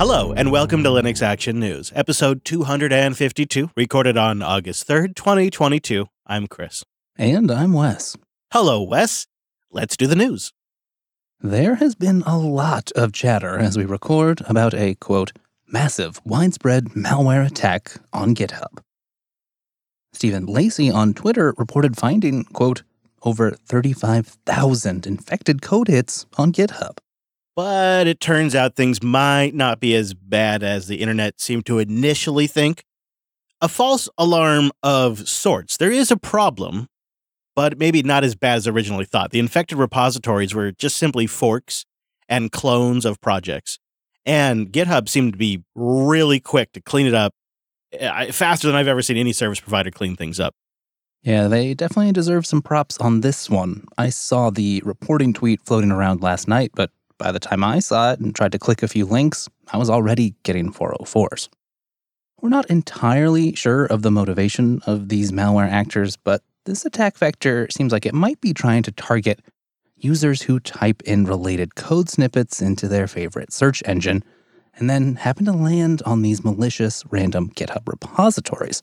Hello, and welcome to Linux Action News, episode 252, recorded on August 3rd, 2022. I'm Chris. And I'm Wes. Hello, Wes. Let's do the news. There has been a lot of chatter as we record about a, quote, massive, widespread malware attack on GitHub. Stephen Lacey on Twitter reported finding, quote, over 35,000 infected code hits on GitHub. But it turns out things might not be as bad as the internet seemed to initially think. A false alarm of sorts. There is a problem, but maybe not as bad as originally thought. The infected repositories were just simply forks and clones of projects. And GitHub seemed to be really quick to clean it up eh, faster than I've ever seen any service provider clean things up. Yeah, they definitely deserve some props on this one. I saw the reporting tweet floating around last night, but by the time I saw it and tried to click a few links, I was already getting 404s. We're not entirely sure of the motivation of these malware actors, but this attack vector seems like it might be trying to target users who type in related code snippets into their favorite search engine and then happen to land on these malicious random GitHub repositories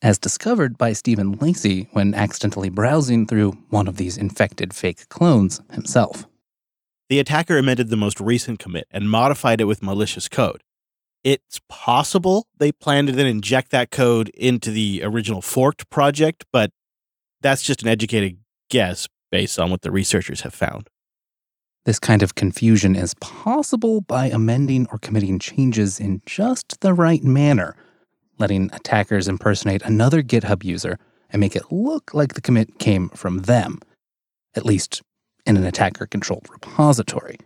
as discovered by Stephen Lacey when accidentally browsing through one of these infected fake clones himself. The attacker amended the most recent commit and modified it with malicious code. It's possible they plan to then inject that code into the original forked project, but that's just an educated guess based on what the researchers have found. This kind of confusion is possible by amending or committing changes in just the right manner letting attackers impersonate another GitHub user and make it look like the commit came from them, at least in an attacker controlled repository.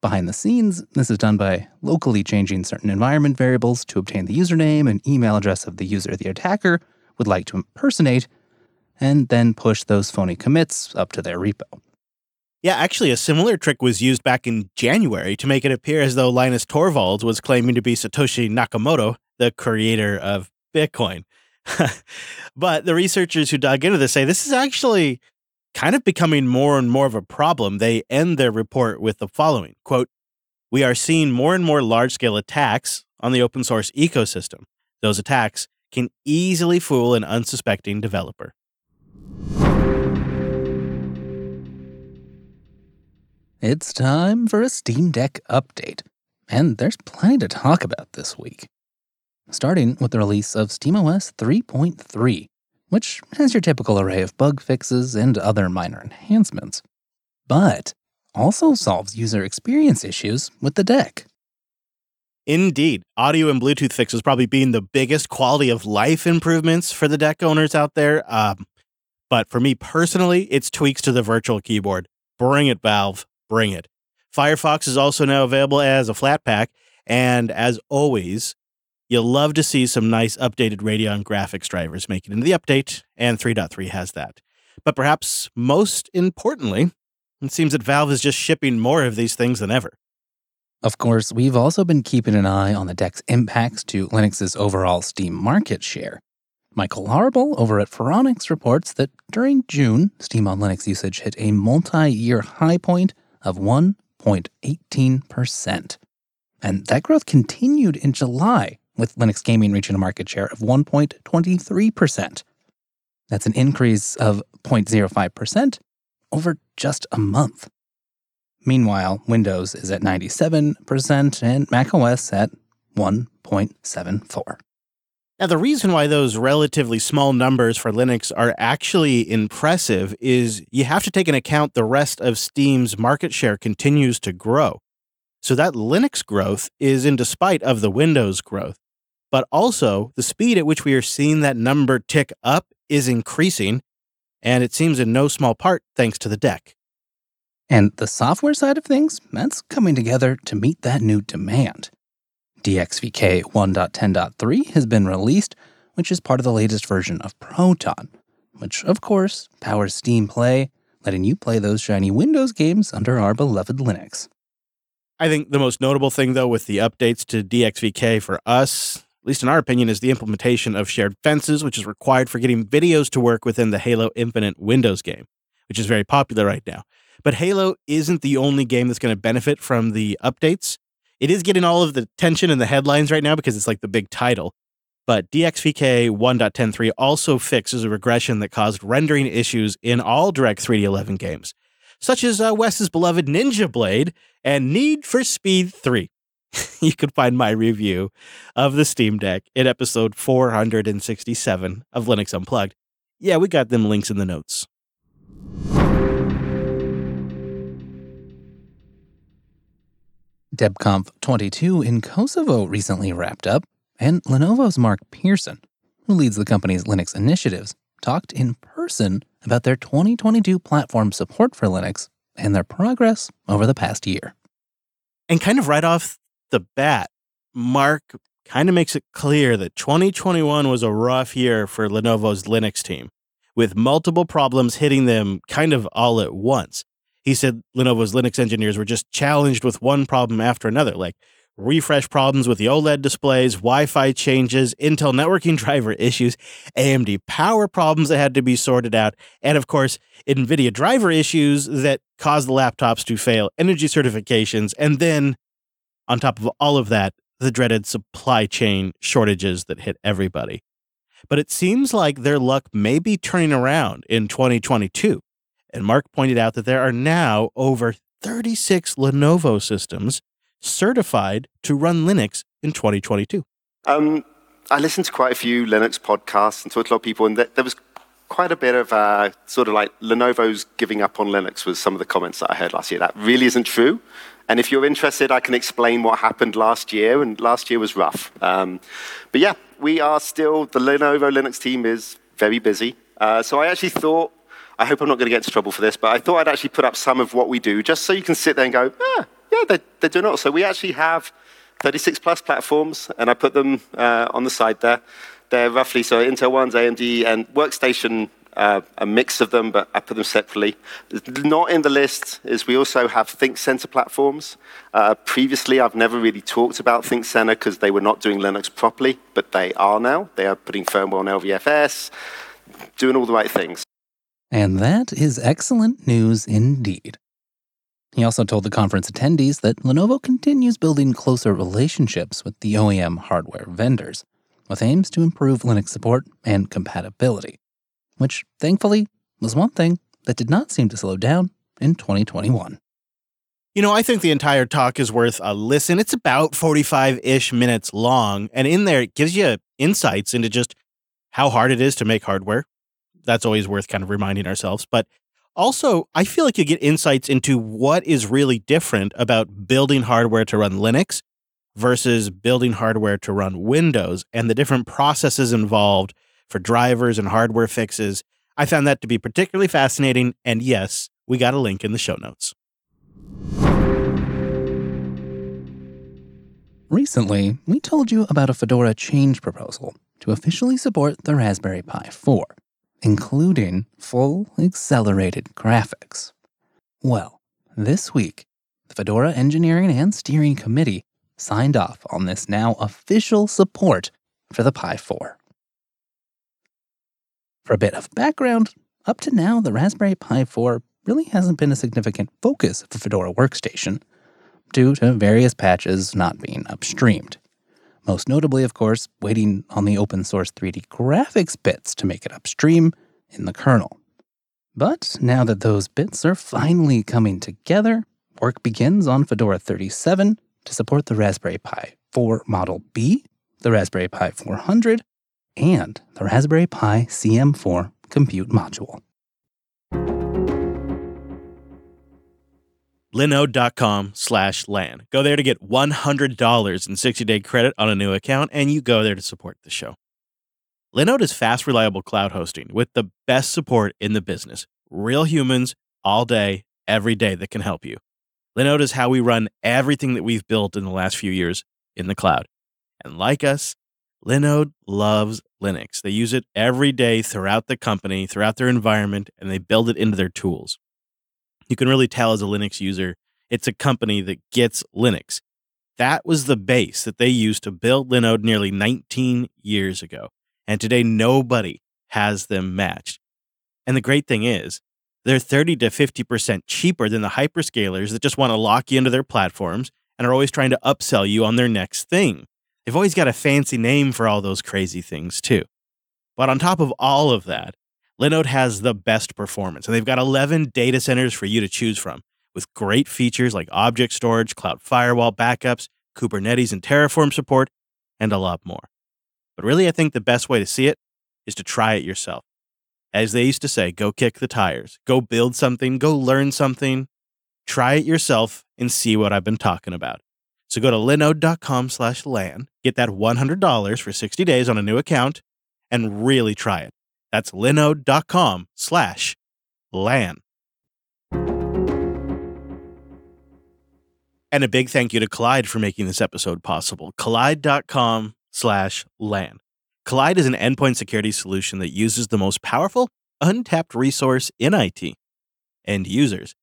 Behind the scenes, this is done by locally changing certain environment variables to obtain the username and email address of the user the attacker would like to impersonate, and then push those phony commits up to their repo. Yeah, actually, a similar trick was used back in January to make it appear as though Linus Torvalds was claiming to be Satoshi Nakamoto the creator of Bitcoin. but the researchers who dug into this say this is actually kind of becoming more and more of a problem. They end their report with the following quote, We are seeing more and more large scale attacks on the open source ecosystem. Those attacks can easily fool an unsuspecting developer. It's time for a Steam Deck update. And there's plenty to talk about this week starting with the release of SteamOS 3.3, which has your typical array of bug fixes and other minor enhancements, but also solves user experience issues with the deck. Indeed, audio and Bluetooth fixes probably being the biggest quality of life improvements for the deck owners out there. Um, but for me personally, it's tweaks to the virtual keyboard. Bring it, Valve. Bring it. Firefox is also now available as a Flatpak. And as always, You'll love to see some nice updated Radeon graphics drivers make it into the update, and 3.3 has that. But perhaps most importantly, it seems that Valve is just shipping more of these things than ever. Of course, we've also been keeping an eye on the deck's impacts to Linux's overall Steam market share. Michael Larabel over at Phoronix reports that during June, Steam on Linux usage hit a multi year high point of 1.18%. And that growth continued in July, with Linux Gaming reaching a market share of 1.23%. That's an increase of 0.05% over just a month. Meanwhile, Windows is at 97% and macOS at 1.74. Now, the reason why those relatively small numbers for Linux are actually impressive is you have to take into account the rest of Steam's market share continues to grow. So that Linux growth is in despite of the Windows growth but also the speed at which we are seeing that number tick up is increasing, and it seems in no small part thanks to the deck. And the software side of things, that's coming together to meet that new demand. DXVK 1.10.3 has been released, which is part of the latest version of Proton, which, of course, powers Steam Play, letting you play those shiny Windows games under our beloved Linux. I think the most notable thing, though, with the updates to DXVK for us at least in our opinion, is the implementation of shared fences, which is required for getting videos to work within the Halo Infinite Windows game, which is very popular right now. But Halo isn't the only game that's going to benefit from the updates. It is getting all of the attention in the headlines right now because it's like the big title. But DXVK 1.103 also fixes a regression that caused rendering issues in all Direct 3D11 games, such as uh, Wes's beloved Ninja Blade and Need for Speed 3. you can find my review of the Steam Deck in episode 467 of Linux Unplugged. Yeah, we got them links in the notes. DebConf 22 in Kosovo recently wrapped up, and Lenovo's Mark Pearson, who leads the company's Linux initiatives, talked in person about their 2022 platform support for Linux and their progress over the past year. And kind of right off the bat, Mark kind of makes it clear that 2021 was a rough year for Lenovo's Linux team, with multiple problems hitting them kind of all at once. He said Lenovo's Linux engineers were just challenged with one problem after another, like refresh problems with the OLED displays, Wi Fi changes, Intel networking driver issues, AMD power problems that had to be sorted out, and of course, NVIDIA driver issues that caused the laptops to fail, energy certifications, and then, on top of all of that, the dreaded supply chain shortages that hit everybody. But it seems like their luck may be turning around in 2022. And Mark pointed out that there are now over 36 Lenovo systems certified to run Linux in 2022? Um, I listened to quite a few Linux podcasts and talked to a lot of people, and there was quite a bit of uh, sort of like Lenovo's giving up on Linux was some of the comments that I heard last year. That really isn't true. And if you're interested, I can explain what happened last year, and last year was rough. Um, but yeah, we are still, the Lenovo Linux team is very busy. Uh, so I actually thought, I hope I'm not going to get into trouble for this, but I thought I'd actually put up some of what we do just so you can sit there and go, ah, yeah, they're, they're doing. So we actually have 36 plus platforms, and I put them uh, on the side there. They're roughly so Intel ones, AMD, and Workstation. Uh, a mix of them, but I put them separately. Not in the list is we also have ThinkCentre platforms. Uh, previously, I've never really talked about ThinkCentre because they were not doing Linux properly, but they are now. They are putting firmware on LVFS, doing all the right things. And that is excellent news indeed. He also told the conference attendees that Lenovo continues building closer relationships with the OEM hardware vendors, with aims to improve Linux support and compatibility, which thankfully was one thing that did not seem to slow down in 2021. You know, I think the entire talk is worth a listen. It's about 45 ish minutes long, and in there, it gives you insights into just how hard it is to make hardware. That's always worth kind of reminding ourselves. But also, I feel like you get insights into what is really different about building hardware to run Linux versus building hardware to run Windows and the different processes involved for drivers and hardware fixes. I found that to be particularly fascinating. And yes, we got a link in the show notes. Recently, we told you about a Fedora change proposal to officially support the Raspberry Pi 4 including full accelerated graphics. Well, this week, the Fedora Engineering and Steering Committee signed off on this now official support for the Pi 4. For a bit of background, up to now, the Raspberry Pi 4 really hasn't been a significant focus the Fedora workstation, due to various patches not being upstreamed. Most notably, of course, waiting on the open source 3D graphics bits to make it upstream in the kernel. But now that those bits are finally coming together, work begins on Fedora 37 to support the Raspberry Pi 4 Model B, the Raspberry Pi 400, and the Raspberry Pi CM4 compute module. linode.com slash LAN. Go there to get $100 in 60-day credit on a new account, and you go there to support the show. Linode is fast, reliable cloud hosting with the best support in the business. Real humans all day, every day that can help you. Linode is how we run everything that we've built in the last few years in the cloud. And like us, Linode loves Linux. They use it every day throughout the company, throughout their environment, and they build it into their tools you can really tell as a Linux user, it's a company that gets Linux. That was the base that they used to build Linode nearly 19 years ago. And today, nobody has them matched. And the great thing is, they're 30 to 50% cheaper than the hyperscalers that just want to lock you into their platforms and are always trying to upsell you on their next thing. They've always got a fancy name for all those crazy things, too. But on top of all of that, Linode has the best performance, and they've got 11 data centers for you to choose from, with great features like object storage, cloud firewall backups, Kubernetes and Terraform support, and a lot more. But really, I think the best way to see it is to try it yourself. As they used to say, go kick the tires, go build something, go learn something, try it yourself and see what I've been talking about. So go to linode.com slash LAN, get that $100 for 60 days on a new account, and really try it. That's linode.com slash LAN. And a big thank you to Kolide for making this episode possible. Kolide.com slash LAN. Kolide is an endpoint security solution that uses the most powerful, untapped resource in IT end users.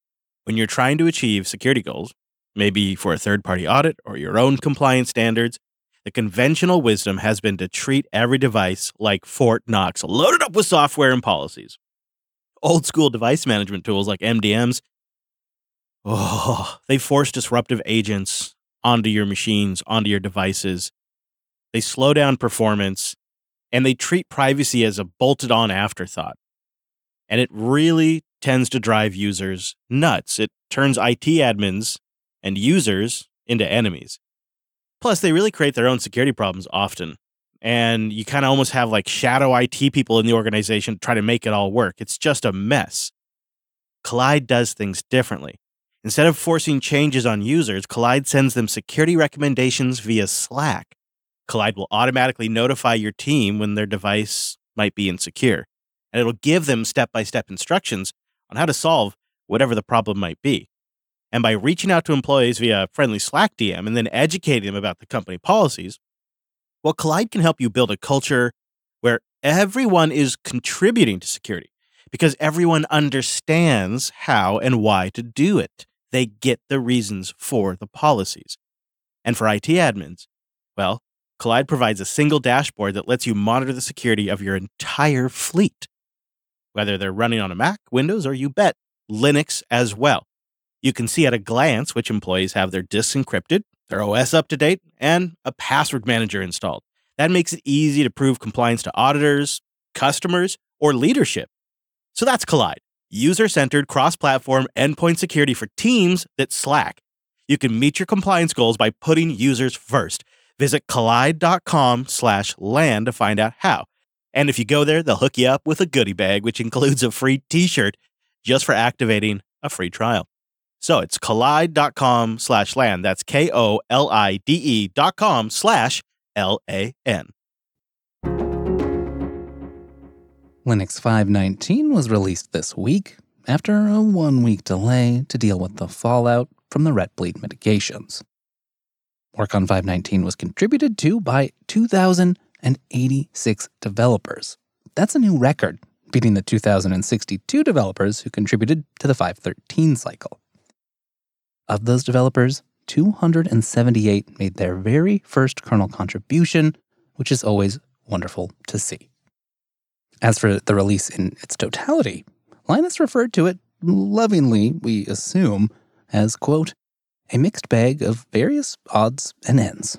When you're trying to achieve security goals, maybe for a third party audit or your own compliance standards, the conventional wisdom has been to treat every device like Fort Knox, loaded up with software and policies. Old school device management tools like MDMs, oh, they force disruptive agents onto your machines, onto your devices. They slow down performance and they treat privacy as a bolted on afterthought. And it really tends to drive users nuts. It turns IT admins and users into enemies. Plus, they really create their own security problems often. And you kind of almost have like shadow IT people in the organization try to make it all work. It's just a mess. Kolide does things differently. Instead of forcing changes on users, Kolide sends them security recommendations via Slack. Kolide will automatically notify your team when their device might be insecure, and it'll give them step by step instructions on how to solve whatever the problem might be. And by reaching out to employees via friendly Slack DM and then educating them about the company policies, well, Kolide can help you build a culture where everyone is contributing to security because everyone understands how and why to do it. They get the reasons for the policies. And for IT admins, well, Kolide provides a single dashboard that lets you monitor the security of your entire fleet, whether they're running on a Mac, Windows, or you bet, Linux as well. You can see at a glance which employees have their disks encrypted, their OS up to date, and a password manager installed. That makes it easy to prove compliance to auditors, customers, or leadership. So that's Kolide, user centered, cross platform endpoint security for teams that slack. You can meet your compliance goals by putting users first. Visit kolide.com slash LAN to find out how. And if you go there, they'll hook you up with a goodie bag, which includes a free t shirt just for activating a free trial. So it's kolide.com slash LAN. That's K O L I D E dot com slash L A N. Linux 519 was released this week after a one week delay to deal with the fallout from the ret bleed mitigations. Work on 519 was contributed to by 2,086 developers. That's a new record, beating the 2,062 developers who contributed to the 513 cycle. Of those developers, 278 made their very first kernel contribution, which is always wonderful to see. As for the release in its totality, Linus referred to it lovingly, we assume, as, quote, a mixed bag of various odds and ends.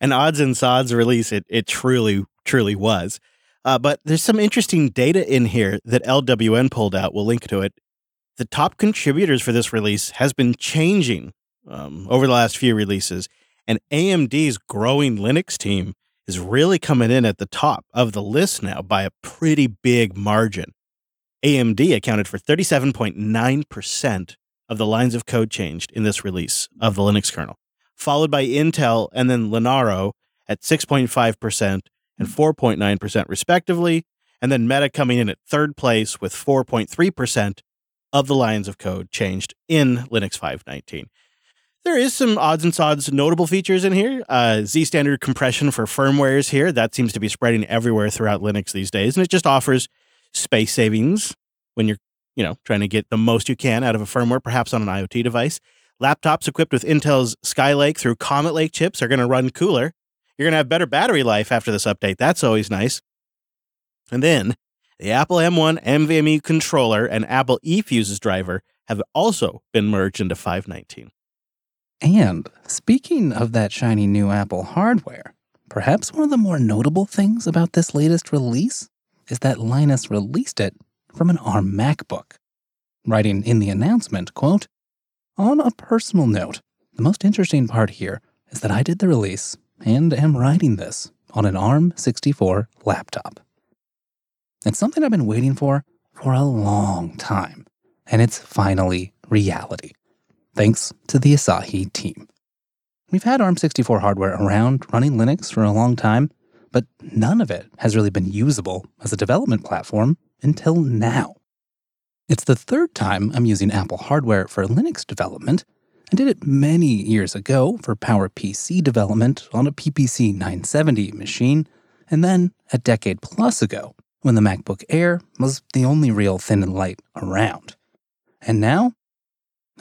An odds and sods release, it, it truly, truly was. Uh, but there's some interesting data in here that LWN pulled out. We'll link to it. The top contributors for this release has been changing um, over the last few releases, and AMD's growing Linux team is really coming in at the top of the list now by a pretty big margin. AMD accounted for 37.9% of the lines of code changed in this release of the Linux kernel, followed by Intel and then Linaro at 6.5% and 4.9% respectively, and then Meta coming in at third place with 4.3% of the lines of code changed in Linux 519. There is some odds and sods notable features in here. Uh, Z standard compression for firmwares here. That seems to be spreading everywhere throughout Linux these days. And it just offers space savings when you're, you know, trying to get the most you can out of a firmware, perhaps on an IoT device. Laptops equipped with Intel's Skylake through Comet Lake chips are going to run cooler. You're going to have better battery life after this update. That's always nice. And then the Apple M1 NVMe controller and Apple eFuses driver have also been merged into 519. And speaking of that shiny new Apple hardware, perhaps one of the more notable things about this latest release is that Linus released it from an ARM MacBook. Writing in the announcement, quote, On a personal note, the most interesting part here is that I did the release and am writing this on an ARM 64 laptop. It's something I've been waiting for for a long time, and it's finally reality, thanks to the Asahi team. We've had ARM64 hardware around running Linux for a long time, but none of it has really been usable as a development platform until now. It's the third time I'm using Apple hardware for Linux development. I did it many years ago for PowerPC development on a PPC 970 machine, and then a decade plus ago when the MacBook Air was the only real thin and light around. And now,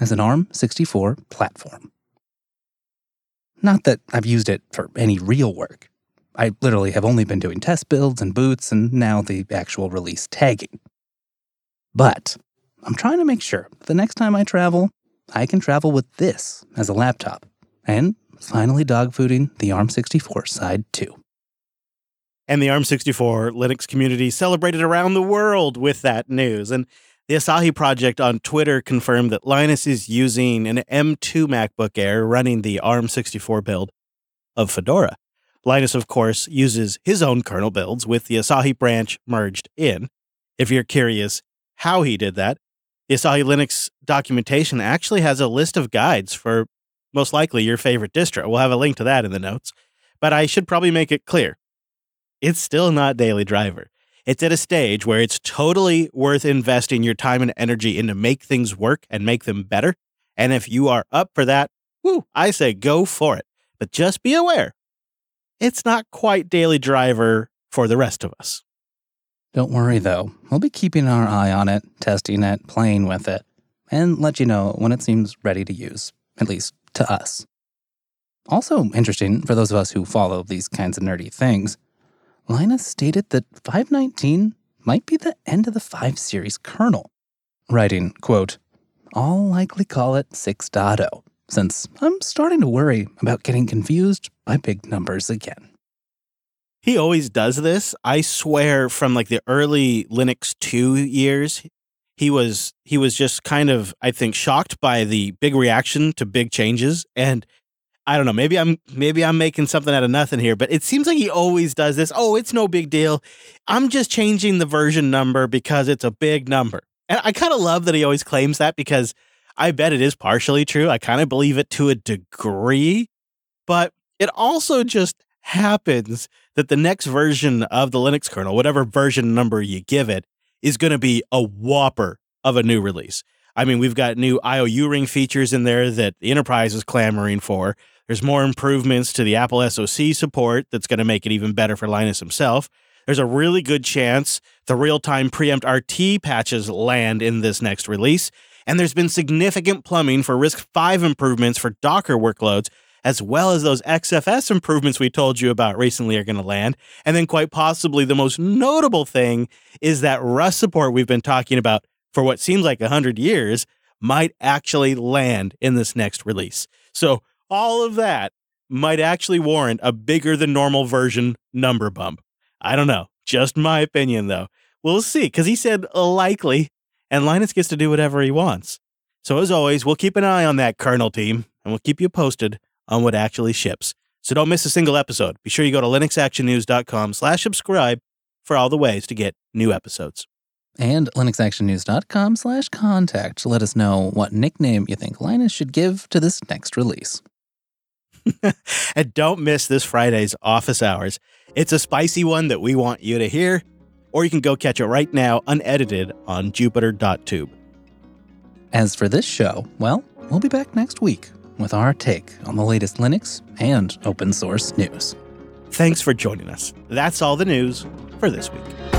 as an ARM64 platform. Not that I've used it for any real work. I literally have only been doing test builds and boots and now the actual release tagging. But I'm trying to make sure the next time I travel, I can travel with this as a laptop and finally dogfooding the ARM64 side too and the ARM64 Linux community celebrated around the world with that news. And the Asahi project on Twitter confirmed that Linus is using an M2 MacBook Air running the ARM64 build of Fedora. Linus, of course, uses his own kernel builds with the Asahi branch merged in. If you're curious how he did that, the Asahi Linux documentation actually has a list of guides for most likely your favorite distro. We'll have a link to that in the notes. But I should probably make it clear it's still not Daily Driver. It's at a stage where it's totally worth investing your time and energy into make things work and make them better. And if you are up for that, whoo, I say go for it. But just be aware, it's not quite Daily Driver for the rest of us. Don't worry though, we'll be keeping our eye on it, testing it, playing with it, and let you know when it seems ready to use, at least to us. Also interesting for those of us who follow these kinds of nerdy things, Linus stated that 519 might be the end of the 5 series kernel, writing, quote, I'll likely call it 6.0, since I'm starting to worry about getting confused by big numbers again. He always does this. I swear from like the early Linux 2 years, he was he was just kind of I think shocked by the big reaction to big changes and I don't know. Maybe I'm maybe I'm making something out of nothing here, but it seems like he always does this. Oh, it's no big deal. I'm just changing the version number because it's a big number. And I kind of love that he always claims that because I bet it is partially true. I kind of believe it to a degree, but it also just happens that the next version of the Linux kernel, whatever version number you give it, is going to be a whopper of a new release. I mean, we've got new io_uring features in there that the enterprise is clamoring for. There's more improvements to the Apple SoC support that's going to make it even better for Linus himself. There's a really good chance the real time preempt RT patches land in this next release. And there's been significant plumbing for RISC-V improvements for Docker workloads, as well as those XFS improvements we told you about recently are going to land. And then, quite possibly, the most notable thing is that Rust support we've been talking about for what seems like 100 years might actually land in this next release. So, all of that might actually warrant a bigger than normal version number bump. I don't know. Just my opinion, though. We'll see, because he said likely, and Linus gets to do whatever he wants. So, as always, we'll keep an eye on that kernel team, and we'll keep you posted on what actually ships. So don't miss a single episode. Be sure you go to linuxactionnews.com slash subscribe for all the ways to get new episodes. And linuxactionnews.com slash contact to let us know what nickname you think Linus should give to this next release. and don't miss this Friday's office hours. It's a spicy one that we want you to hear, or you can go catch it right now unedited on jupiter.tube. As for this show, well, we'll be back next week with our take on the latest Linux and open source news. Thanks for joining us. That's all the news for this week.